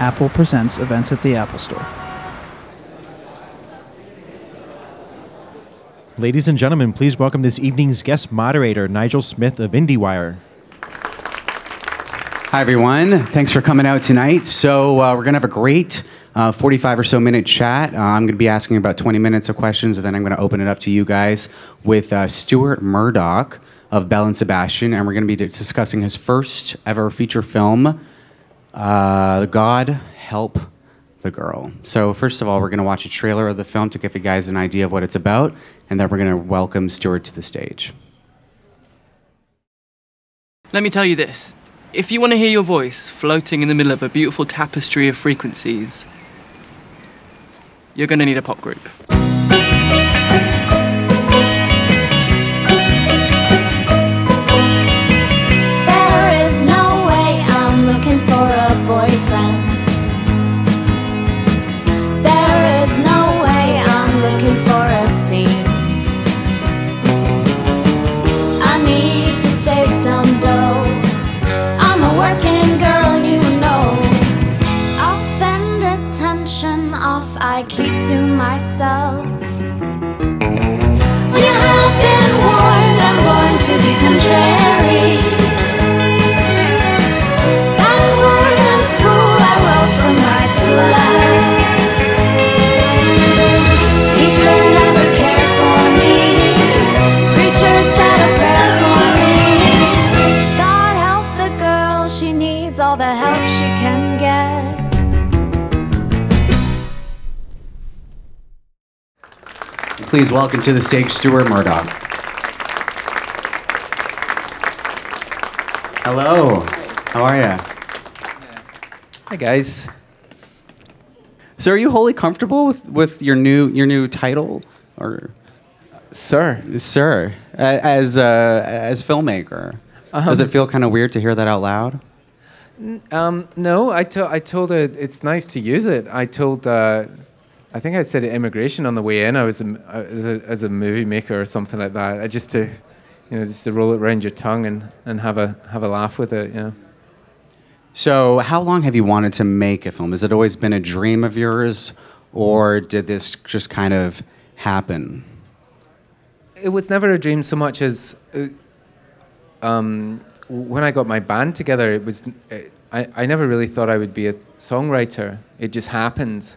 Apple Presents events at the Apple Store. Ladies and gentlemen, please welcome this evening's guest moderator, Nigel Smith of IndieWire. Hi, everyone. Thanks for coming out tonight. So, uh, we're going to have a great uh, 45 or so minute chat. Uh, I'm going to be asking about 20 minutes of questions, and then I'm going to open it up to you guys with uh, Stuart Murdoch of Belle and Sebastian, and we're going to be discussing his first ever feature film, uh, God Help the Girl. So, first of all, we're going to watch a trailer of the film to give you guys an idea of what it's about, and then we're going to welcome Stuart to the stage. Let me tell you this. If you want to hear your voice floating in the middle of a beautiful tapestry of frequencies, you're going to need a pop group. Please welcome to the stage Stuart Murdoch. Hello. How are you? Hi guys. So, are you wholly comfortable with, with your new your new title, or Sir. sir, as uh, as filmmaker? Does it feel kind of weird to hear that out loud? Um, no, I, to- I told her it's nice to use it. I told, uh, I think I said immigration on the way in. I was a, as, a, as a movie maker or something like that. I just to, you know, just to roll it around your tongue and, and have a have a laugh with it. Know. So, how long have you wanted to make a film? Has it always been a dream of yours, or did this just kind of happen? it was never a dream so much as uh, um, when I got my band together. It was uh, I, I never really thought I would be a songwriter. It just happened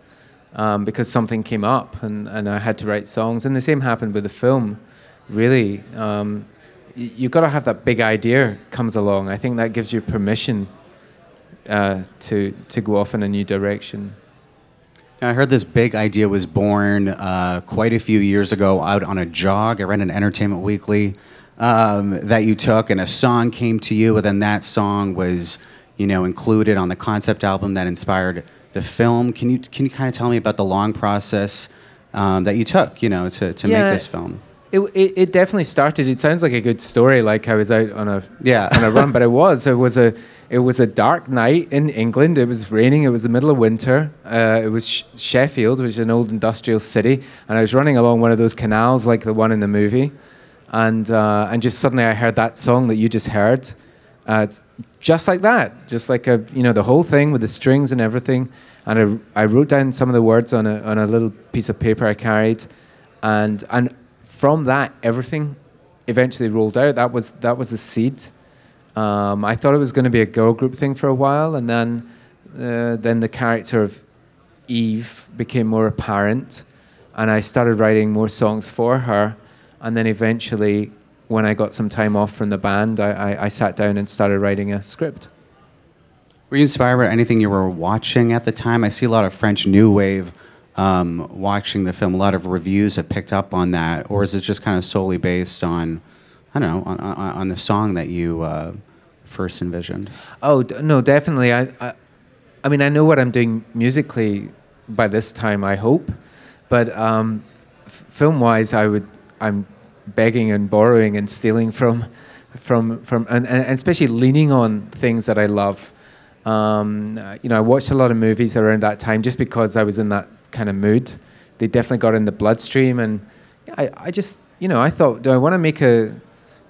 um, because something came up and, and I had to write songs. And the same happened with the film. Really, um, you've got to have that big idea comes along. I think that gives you permission uh, to to go off in a new direction. I heard this big idea was born uh, quite a few years ago out on a jog. I read in Entertainment Weekly um, that you took, and a song came to you, and then that song was, you know, included on the concept album that inspired the film. Can you can you kind of tell me about the long process um, that you took, you know, to, to Yeah. make this film? It, it, it definitely started. It sounds like a good story, like I was out on a Yeah. on a run, but it was. It was a it was a dark night in England. It was raining. It was the middle of winter. Uh, it was Sh- Sheffield, which is an old industrial city, and I was running along one of those canals, like the one in the movie, and uh, and just suddenly I heard that song that you just heard, uh, just like that, just like a you know the whole thing with the strings and everything, and I, I wrote down some of the words on a on a little piece of paper I carried, and and from that everything eventually rolled out. That was that was the seed. Um, I thought it was going to be a girl group thing for a while, and then uh, then the character of Eve became more apparent, and I started writing more songs for her. And then eventually, when I got some time off from the band, I, I, I sat down and started writing a script. Were you inspired by anything you were watching at the time? I see a lot of French New Wave um, watching the film. A lot of reviews have picked up on that, or is it just kind of solely based on, I don't know, on, on, on the song that you uh, first envisioned? Oh d- no, definitely. I, I, I mean, I know what I'm doing musically by this time. I hope, but um, f- film-wise, I would. I'm begging and borrowing and stealing from, from from and, and especially leaning on things that I love. Um, you know, I watched a lot of movies around that time just because I was in that kind of mood. They definitely got in the bloodstream, and I, I just, you know, I thought, do I want to make a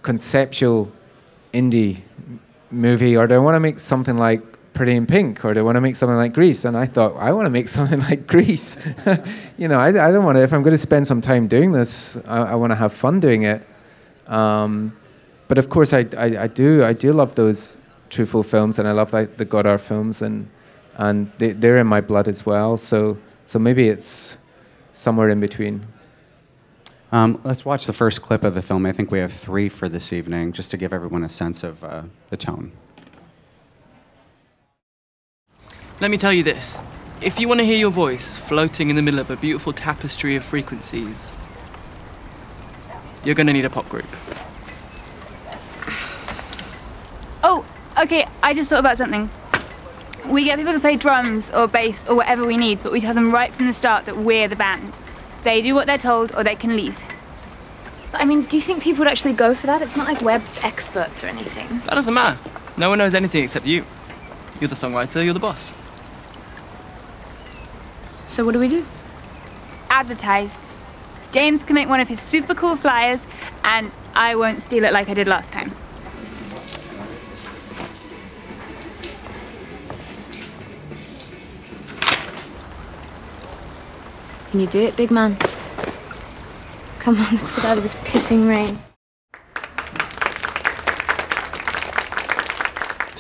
conceptual indie movie, or do I want to make something like Pretty in Pink, or I want to make something like Grease? And I thought, I want to make something like Grease. you know, I, I don't want to, if I'm going to spend some time doing this, I, I want to have fun doing it. Um, but of course, I, I, I, do I do love those Truffaut films, and I love like the Godard films, and and they, they're in my blood as well. So so maybe it's somewhere in between. Um, let's watch the first clip of the film. I think we have three for this evening, just to give everyone a sense of uh, the tone. Let me tell you this. If you want to hear your voice floating in the middle of a beautiful tapestry of frequencies, you're going to need a pop group. Oh, okay, I just thought about something. We get people to play drums or bass or whatever we need, but we tell them right from the start that we're the band. They do what they're told or they can leave. But I mean, do you think people would actually go for that? It's not like we're experts or anything. That doesn't matter. No one knows anything except you. You're the songwriter, you're the boss. So what do we do? Advertise. James can make one of his super cool flyers, and I won't steal it like I did last time. Can you do it, big man? Come on, let's get out of this pissing rain.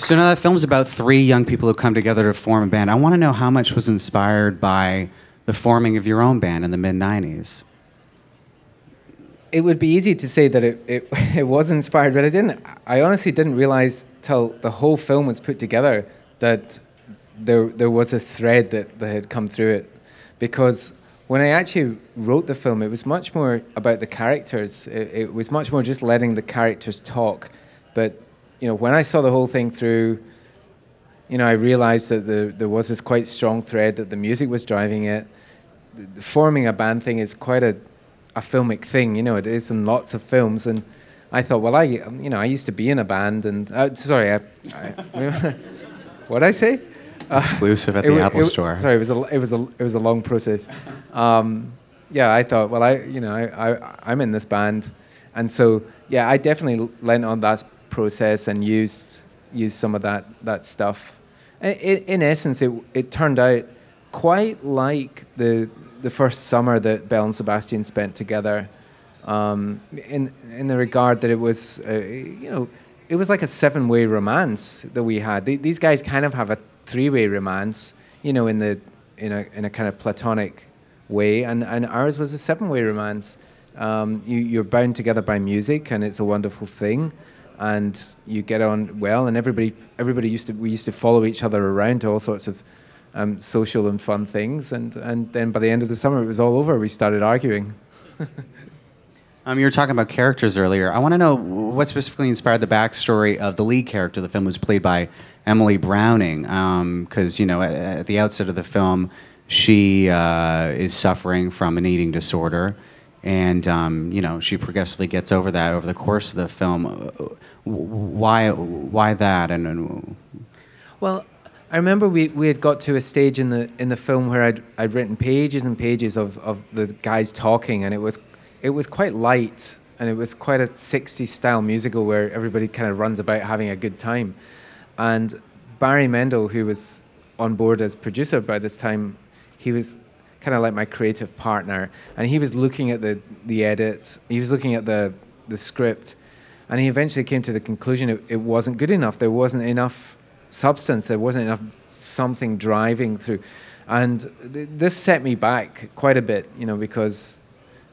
So now that film's about three young people who come together to form a band. I want to know how much was inspired by the forming of your own band in the mid '90s. It would be easy to say that it, it, it was inspired, but I didn't. I honestly didn't realize till the whole film was put together that there there was a thread that, that had come through it, because when I actually wrote the film, it was much more about the characters. It, it was much more just letting the characters talk, but you know, when I saw the whole thing through, you know, I realized that the, there was this quite strong thread that the music was driving it. Forming a band thing is quite a, a filmic thing, you know, it is in lots of films. And I thought, well, I, you know, I used to be in a band, and uh, sorry, I, I what I say? Exclusive at the it, Apple it, Store. Sorry, it was a, it was a, it was a long process. Um, yeah, I thought, well, I, you know, I, I, I'm in this band, and so yeah, I definitely lent on that process and used used some of that that stuff. In, in essence, it it turned out quite like the the first summer that Belle and Sebastian spent together. Um, in in the regard that it was, uh, you know, it was like a seven way romance that we had. these guys kind of have a three way romance, you know, in the in a in a kind of platonic way, and and ours was a seven way romance. Um, you, you're bound together by music, and it's a wonderful thing and you get on well. And everybody, everybody used to we used to follow each other around to all sorts of um, social and fun things. And and then by the end of the summer, it was all over. We started arguing. um, you were talking about characters earlier. I want to know what specifically inspired the backstory of the lead character. The film was played by Emily Browning because um, you know at, at, the outset of the film, she uh, is suffering from an eating disorder and um, you know she progressively gets over that over the course of the film. Why, why that? And, and well, I remember we, we had got to a stage in the in the film where I'd I'd written pages and pages of, of the guys talking, and it was it was quite light, and it was quite a '60s style musical where everybody kind of runs about having a good time, and Barry Mendel, who was on board as producer by this time, he was kind of like my creative partner. And he was looking at the, the edit, he was looking at the, the script, and he eventually came to the conclusion it, it wasn't good enough. There wasn't enough substance, there wasn't enough something driving through. And th- this set me back quite a bit, you know, because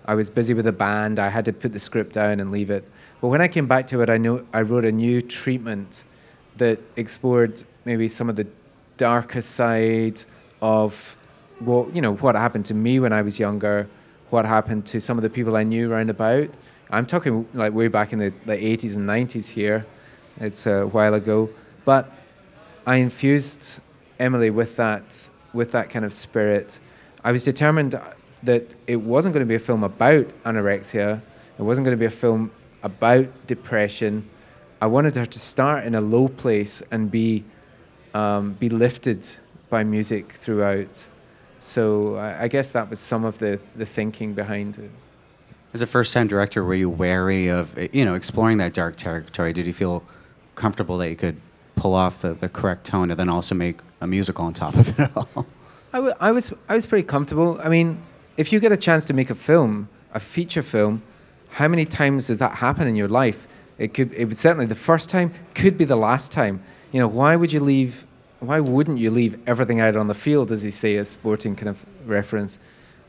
I was busy with the band, I had to put the script down and leave it. But when I came back to it, I, know, I wrote a new treatment that explored maybe some of the darker side of what you know what happened to me when I was younger, what happened to some of the people I knew around about. I'm talking like way back in the, the 80s and 90s here. It's a while ago, but I infused Emily with that with that kind of spirit. I was determined that it wasn't going to be a film about anorexia. It wasn't going to be a film about depression. I wanted her to start in a low place and be um, be lifted by music throughout. So I, I guess that was some of the, the thinking behind it. As a first-time director, were you wary of you know exploring that dark territory? Did you feel comfortable that you could pull off the, the correct tone and then also make a musical on top of it all. I, w- I was I was pretty comfortable. I mean, if you get a chance to make a film, a feature film, how many times does that happen in your life? It could it was certainly the first time, could be the last time. You know, why would you leave why wouldn't you leave everything out on the field, as they say, a sporting kind of reference?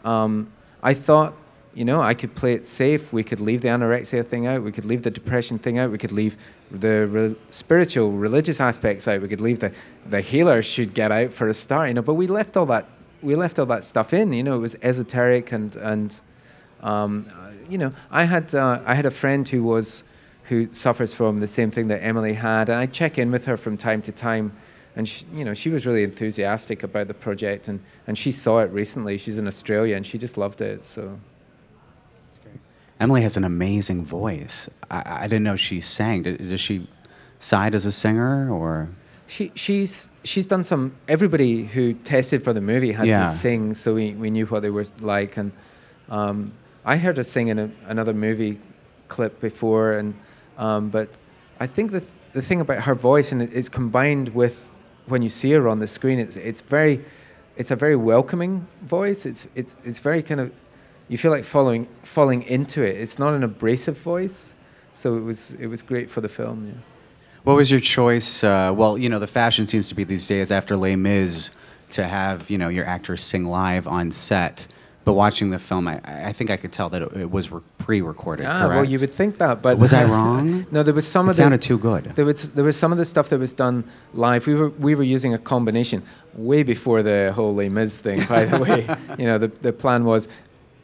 Um, I thought, you know, I could play it safe. We could leave the anorexia thing out. We could leave the depression thing out. We could leave the re- spiritual, religious aspects out. We could leave the the healer should get out for a start, you know. But we left all that we left all that stuff in. You know, it was esoteric and and um, you know, I had uh, I had a friend who was who suffers from the same thing that Emily had, and I check in with her from time to time. And she, you know, she was really enthusiastic about the project, and, and she saw it recently. She's in Australia, and she just loved it. So Emily has an amazing voice. I, I didn't know she sang. Does, does she side as a singer or? She she's she's done some. Everybody who tested for the movie had Yeah. to sing, so we, we knew what they were like. And um, I heard her sing in a, another movie clip before, and um, but I think the th- the thing about her voice and it, it's combined with when you see her on the screen, it's it's very it's a very welcoming voice. It's it's it's very kind of you feel like following falling into it. It's not an abrasive voice, so it was it was great for the film. Yeah. What was your choice? Uh, well, you know, the fashion seems to be these days after Les Mis to have, you know, your actors sing live on set. But watching the film, I, I think I could tell that it, it was re- pre-recorded, Ah, correct? well, you would think that, but Was I wrong? no, there was some It of the sounded too good. There was there was some of the stuff that was done live. We were we were using a combination way before the whole Les Mis thing. By the way, you know the the plan was,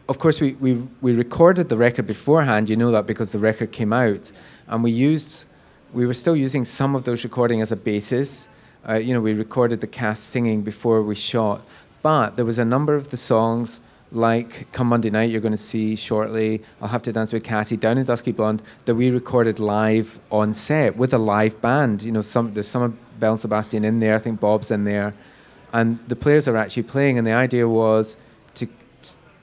of course, we we we recorded the record beforehand. You know that because the record came out, and we used we were still using some of those recording as a basis. Uh, you know, we recorded the cast singing before we shot, but there was a number of the songs like Come Monday Night, you're going to see shortly. I'll have to dance with Cassie down in Dusky Blonde that we recorded live on set with a live band. You know, some there's some of Belle and Sebastian in there. I think Bob's in there, and the players are actually playing. And the idea was to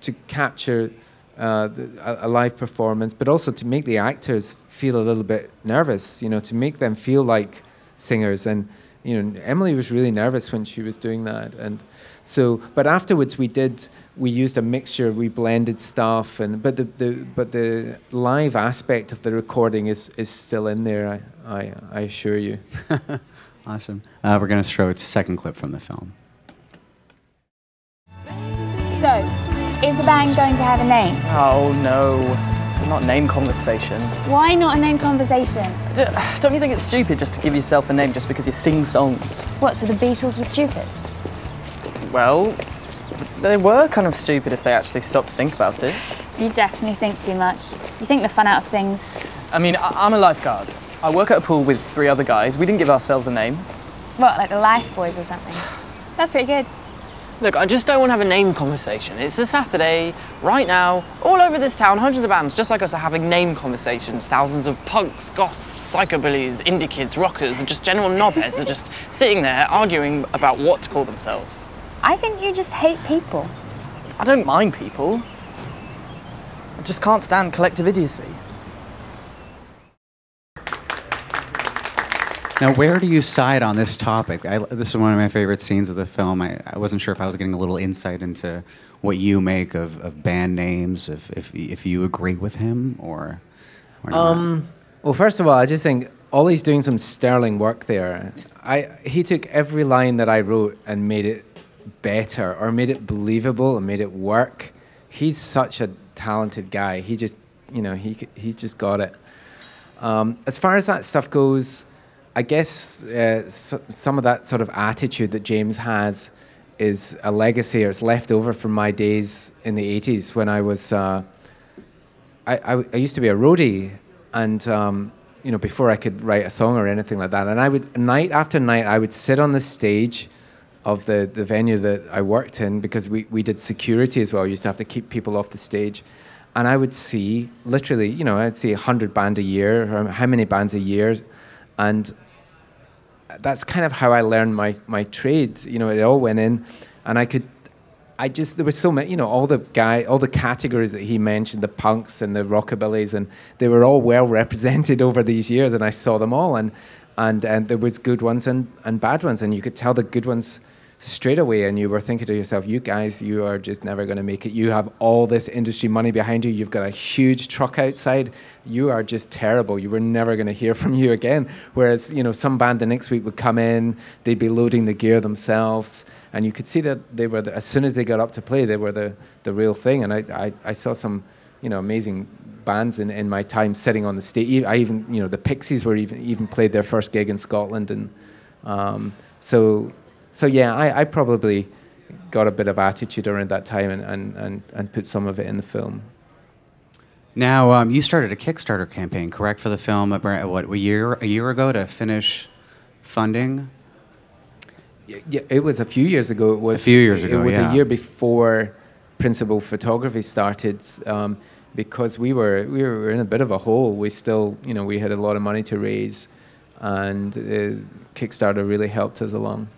to capture uh, a, a live performance, but also to make the actors feel a little bit nervous. You know, to make them feel like singers. And you know, Emily was really nervous when she was doing that. And so, but afterwards we did. We used a mixture. We blended stuff, and but the, the but the live aspect of the recording is is still in there. I I, I assure you. Awesome. Uh, we're going to show a second clip from the film. So, is the band going to have a name? Oh no, not name conversation. Why not a name conversation? D- Don't you think it's stupid just to give yourself a name just because you sing songs? What, so the Beatles were stupid? Well, they were kind of stupid if they actually stopped to think about it. You definitely think too much. You think the fun out of things. I mean, I- I'm a lifeguard. I work at a pool with three other guys. We didn't give ourselves a name. What, like the Life Boys or something? That's pretty good. Look, I just don't want to have a name conversation. It's a Saturday, right now, all over this town, hundreds of bands just like us are having name conversations. Thousands of punks, goths, psychobillies, indie kids, rockers, and just general knobheads are just sitting there arguing about what to call themselves. I think you just hate people. I don't mind people. I just can't stand collective idiocy. Now, where do you side on this topic? I, this is one of my favorite scenes of the film. I, I wasn't sure if I was getting a little insight into what you make of, of band names, if, if, if you agree with him or, or. Um, well, first of all, I just think Ollie's doing some sterling work there. I he took every line that I wrote and made it better, or made it believable, and made it work. He's such a talented guy. He just, you know, he he's just got it. Um, as far as that stuff goes, I guess uh, s- some of that sort of attitude that James has is a legacy, or it's left over from my days in the '80s when I was. Uh, I, I, I used to be a roadie, and um, you know, before I could write a song or anything like that, and I would night after night I would sit on the stage of the, the venue that I worked in because we, we did security as well. We used to have to keep people off the stage. And I would see literally, you know, I'd see 100 band a year, or how many bands a year. And that's kind of how I learned my, my trade. You know, it all went in, and I could, I just, there was so many, you know, all the guy, all the categories that he mentioned, the punks and the rockabillys, and they were all well represented over these years, and I saw them all. And and and there was good ones and and bad ones, and you could tell the good ones straight away and you were thinking to yourself you guys you are just never going to make it. You have all this industry money behind you. You've got a huge truck outside. You are just terrible. You were never going to hear from you again. Whereas you know some band the next week would come in they'd be loading the gear themselves and you could see that they were the, as soon as they got up to play they were the the real thing. And i i, I saw some you know amazing bands in, in my time sitting on the stage i even you know the pixies were even even played their first gig in scotland and um, so so yeah, I, I probably got a bit of attitude around that time and, and, and, and put some of it in the film. Now, um, you started a Kickstarter campaign, correct, for the film? About, what a year a year ago to finish funding. Yeah, it was a few years ago. It was a few years ago. It was yeah. a year before principal photography started, um, because we were we were in a bit of a hole. We still, you know, we had a lot of money to raise, and uh, Kickstarter really helped us along.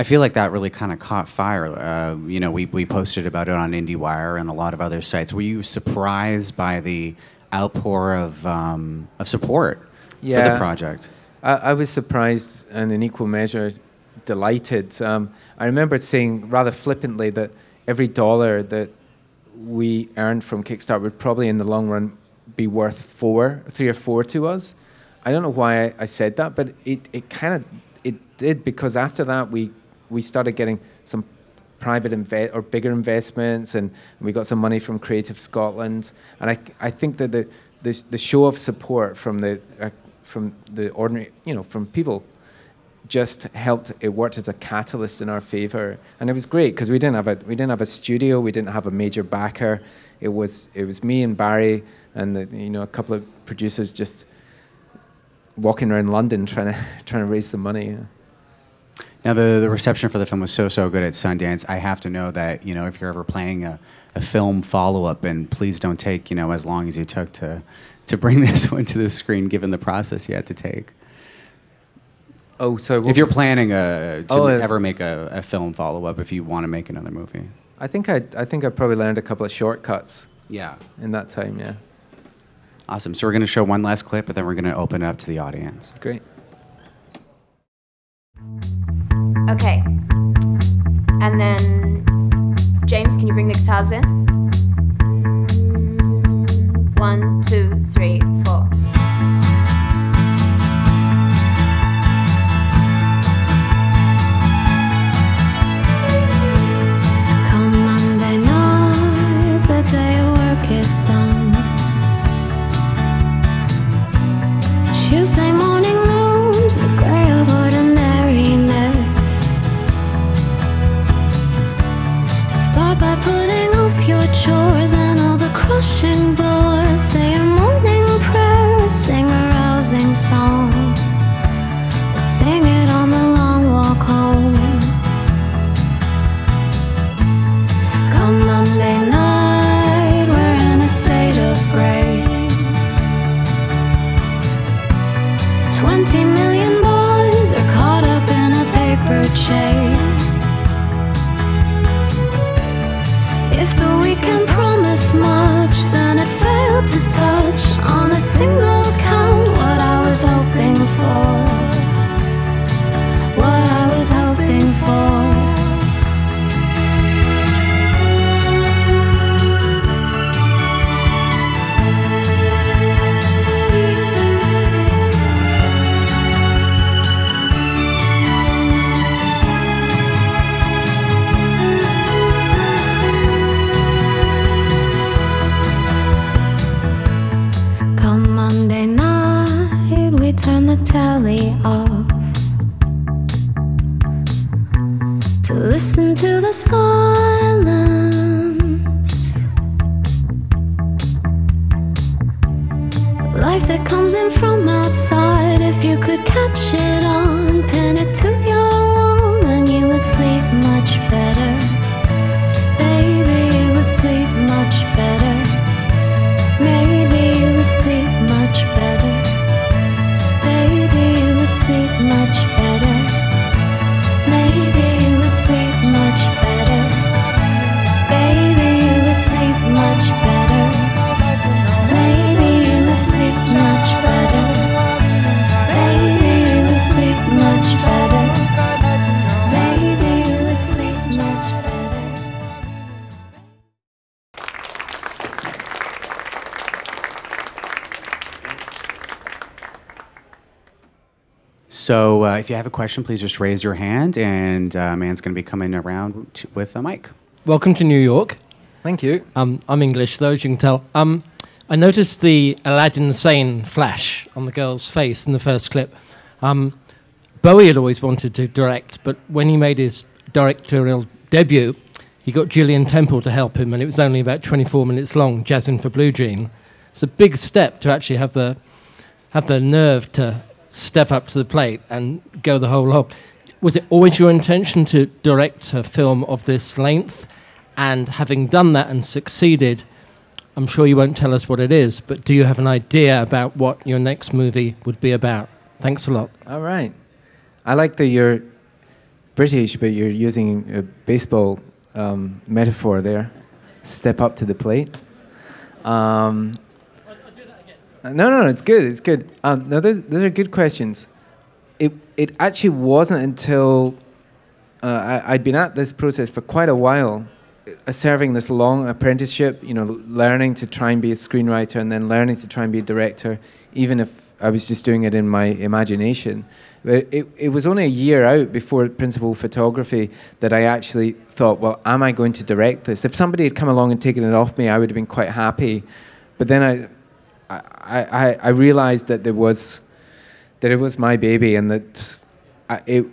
I feel like that really kind of caught fire. Uh, you know, we, we posted about it on IndieWire and a lot of other sites. Were you surprised by the outpour of, um, of support yeah, for the project? I, I, was surprised and in equal measure delighted. Um, I remember saying rather flippantly that every dollar that we earned from Kickstarter would probably in the long run be worth four, three or four to us. I don't know why I, I said that, but it, it kind of it did because after that we we started getting some private invest or bigger investments, and, and, we got some money from Creative Scotland. And I, I think that the, the, the show of support from the uh, from the ordinary, you know, from people, just helped. It worked as a catalyst in our favor, and it was great because we didn't have a we didn't have a studio, we didn't have a major backer. It was it was me and Barry and the, you know a couple of producers just walking around London trying to trying to raise some money. Now, the, the reception for the film was so, so good at Sundance. I have to know that, you know, if you're ever planning a, a film follow up, and please don't take, you know, as long as you took to, to bring this one to the screen, given the process you had to take. Oh, so if you're planning a, to oh, uh, ever make a, a film follow up, if you want to make another movie, I think I I think I probably learned a couple of shortcuts. Yeah. In that time, yeah. Awesome. So we're going to show one last clip, but then we're going to open it up to the audience. Great. Okay. And then, James, can you bring the guitars in? Mm. One, two, three, four. Single Life that comes in from outside, if you could catch it on, pin it to your wall, then you would sleep much better. So uh, if you have a question, please just raise your hand, and uh, man's going to be coming around t- with a mic. Welcome to New York. Thank you. Um, I'm English, though, as you can tell. Um, I noticed the Aladdin Sane flash on the girl's face in the first clip. Um, Bowie had always wanted to direct, but when he made his directorial debut, he got Julien Temple to help him, and it was only about 24 minutes long, Jazzing for Blue Jean. It's a big step to actually have the, have the nerve to step up to the plate and go the whole hog. Was it always your intention to direct a film of this length? And having done that and succeeded, I'm sure you won't tell us what it is, but do you have an idea about what your next movie would be about? Thanks a lot. All right. I like that you're British, but you're using a baseball um, metaphor there. Step up to the plate. Um, no, no, no, it's good. It's good. Um, no, those, those are good questions. It, it actually wasn't until uh, I, I'd been at this process for quite a while, uh, serving this long apprenticeship, you know, learning to try and be a screenwriter and then learning to try and be a director, even if I was just doing it in my imagination. But it, it was only a year out before principal photography that I actually thought, well, am I going to direct this? If somebody had come along and taken it off me, I would have been quite happy. But then I, I, I, I realized that there was that it was my baby and that I, it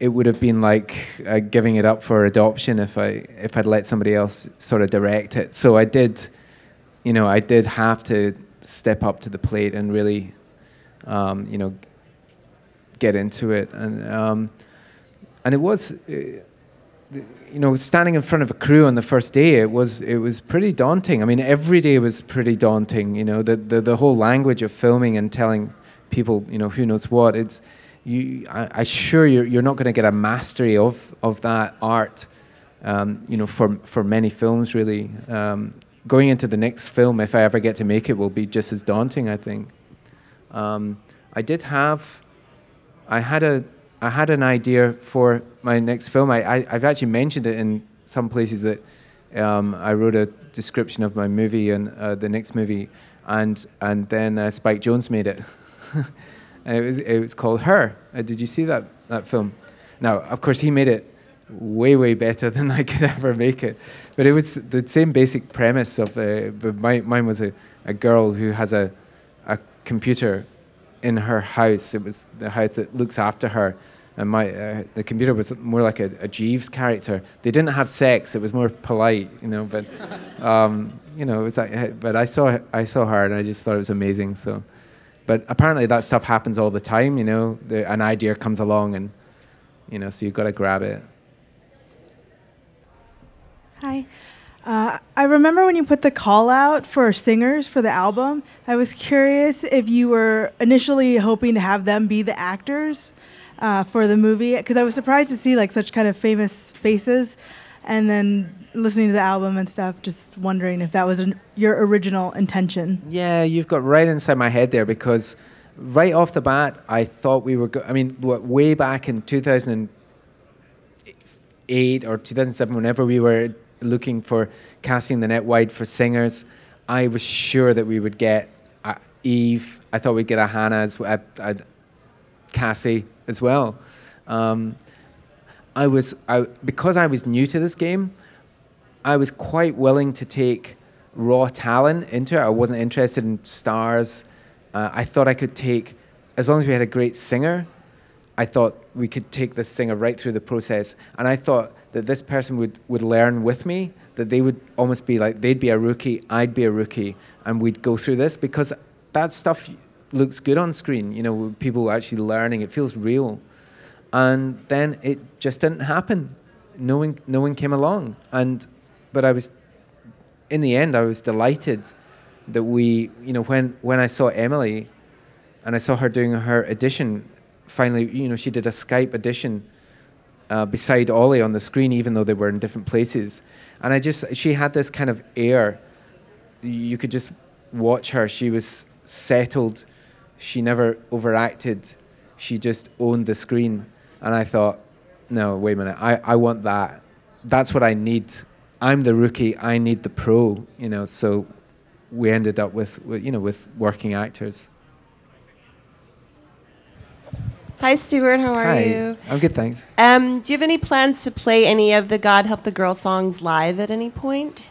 it would have been like uh, giving it up for adoption if I if I'd let somebody else sort of direct it. So I did, you know, I did have to step up to the plate and really, um, you know, get into it and um, and it was. Uh, you know, standing in front of a crew on the first day, it was it was pretty daunting. I mean, every day was pretty daunting. You know, the the, the whole language of filming and telling people, you know, who knows what. It's you. I, I sure you're you're not going to get a mastery of of that art. Um, you know, for for many films, really. Um, going into the next film, if I ever get to make it, will be just as daunting. I think. Um, I did have. I had a I had an idea for my next film. I, I, have actually mentioned it in some places that um, I wrote a description of my movie and uh, the next movie, and and then uh, Spike Jonze made it. and it was it was called Her. Uh, did you see that that film? Now, of course, he made it way way better than I could ever make it, but it was the same basic premise of. Uh, but my, mine was a, a girl who has a a computer in her house. It was the house that looks after her and my uh, the computer was more like a, a, Jeeves character. They didn't have sex; it was more polite, you know. But um, you know, it was like, but I saw I saw her, and I just thought it was amazing. So, but apparently that stuff happens all the time. You know, the, an idea comes along, and you know, so you've got to grab it. Hi. Uh, I remember when you put the call out for singers for the album. I was curious if you were initially hoping to have them be the actors uh, for the movie because I was surprised to see like such kind of famous faces, and then listening to the album and stuff, just wondering if that was an, your original intention. Yeah, you've got right inside my head there because right off the bat, I thought we were. Go- I mean, what, way back in 2008 or 2007, whenever we were looking for casting the net wide for singers, I was sure that we would get uh, Eve. I thought we'd get a Hannah, as, a, a Cassie, as well. Um, I was I, because I was new to this game. I was quite willing to take raw talent into it. I wasn't interested in stars. Uh, I thought I could take, as long as we had a great singer, I thought we could take this singer right through the process. And I thought that this person would, would learn with me, that they would almost be like, they'd be a rookie, I'd be a rookie, and we'd go through this because that stuff looks good on screen. You know, people actually learning. It feels real. And then it just didn't happen. No one, no one came along. And but I was, in the end, I was delighted that we, you know, when when I saw Emily, and I saw her doing her audition. Finally, you know, she did a Skype audition uh, beside Ollie on the screen, even though they were in different places. And I just, she had this kind of air. You could just watch her. She was settled she never overacted. She just owned the screen. And I thought, no, wait a minute. I, I want that. That's what I need. I'm the rookie. I need the pro. You know. So we ended up with, with you know with working actors. Hi, Stuart. How are Hi. you? I'm good, thanks. Um, do you have any plans to play any of the God Help the Girl songs live at any point?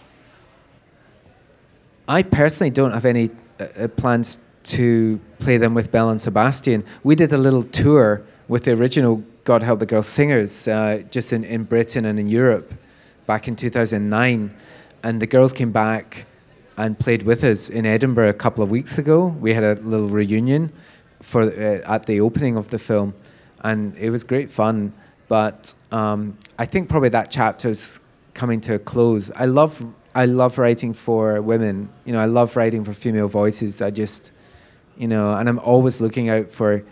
I personally don't have any uh, uh, plans to play them with Belle and Sebastian. We did a little tour with the original God Help the Girl singers uh, just in, in Britain and in Europe back in 2009. And the girls came back and played with us in Edinburgh a couple of weeks ago. We had a little reunion for uh, at the opening of the film, and it was great fun. But um, I think probably that chapter's coming to a close. I love I love writing for women. You know, I love writing for female voices. I just, you know, and I'm always looking out for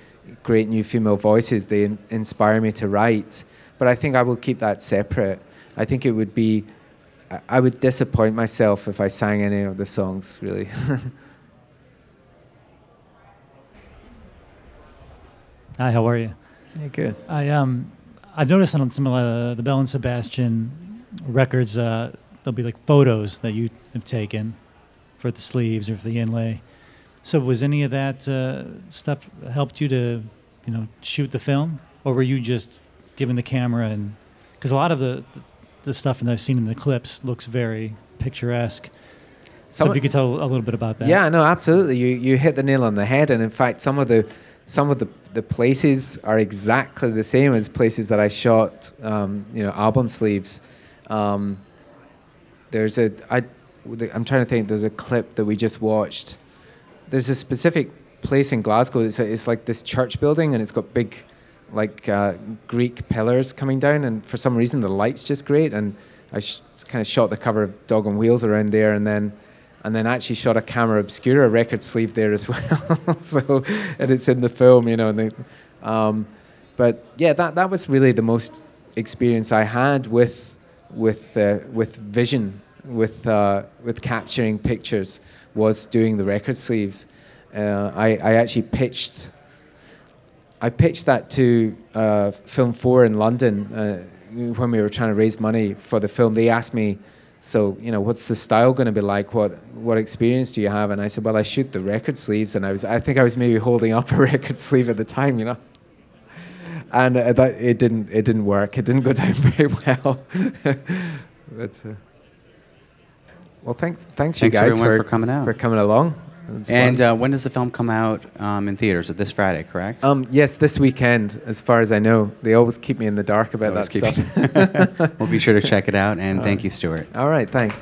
great new female voices. They in- inspire me to write. But I think I will keep that separate. I think it would be, I- I would disappoint myself if I sang any of the songs, really. Hi, how are you? Yeah, good. I um, I've noticed on some of uh, the Belle and Sebastian records, uh, there'll be like photos that you have taken for the sleeves or for the inlay. So was any of that uh, stuff helped you to, you know, shoot the film, or were you just given the camera and? Because a lot of the the stuff that I've seen in the clips looks very picturesque. So if you could tell a little bit about that. Yeah, no, absolutely. You you hit the nail on the head, and in fact, some of the some of the, the places are exactly the same as places that I shot, um, you know, album sleeves. Um, there's a I, I'm trying to think. There's a clip that we just watched. There's a specific place in Glasgow. It's, a, it's like this church building, and it's got big, like uh, Greek pillars coming down, and for some reason the light's just great. And I sh- kind of shot the cover of Dog on Wheels around there, and then and then actually shot a camera obscura record sleeve there as well. so, and it's in the film, you know. Um, but yeah, that that was really the most experience I had with with uh, with vision, with uh, with capturing pictures, was doing the record sleeves. Uh, I I actually pitched. I pitched that to uh, Film Four in London uh, when we were trying to raise money for the film. They asked me, "So, you know, what's the style going to be like? What what experience do you have?" And I said, "Well, I shoot the record sleeves." And I was, I think I was maybe holding up a record sleeve at the time, you know. And uh, that it didn't it didn't work. It didn't go down very well. but, uh, well, thank, thanks you Thanks guys everyone for coming out. for coming along. It's And uh, when does the film come out um, in theaters? Is it this Friday, correct? Um, yes, this weekend, as far as I know. They always keep me in the dark about Always that stuff. we'll be sure to check it out. And All thank right. you, Stuart. All right, thanks.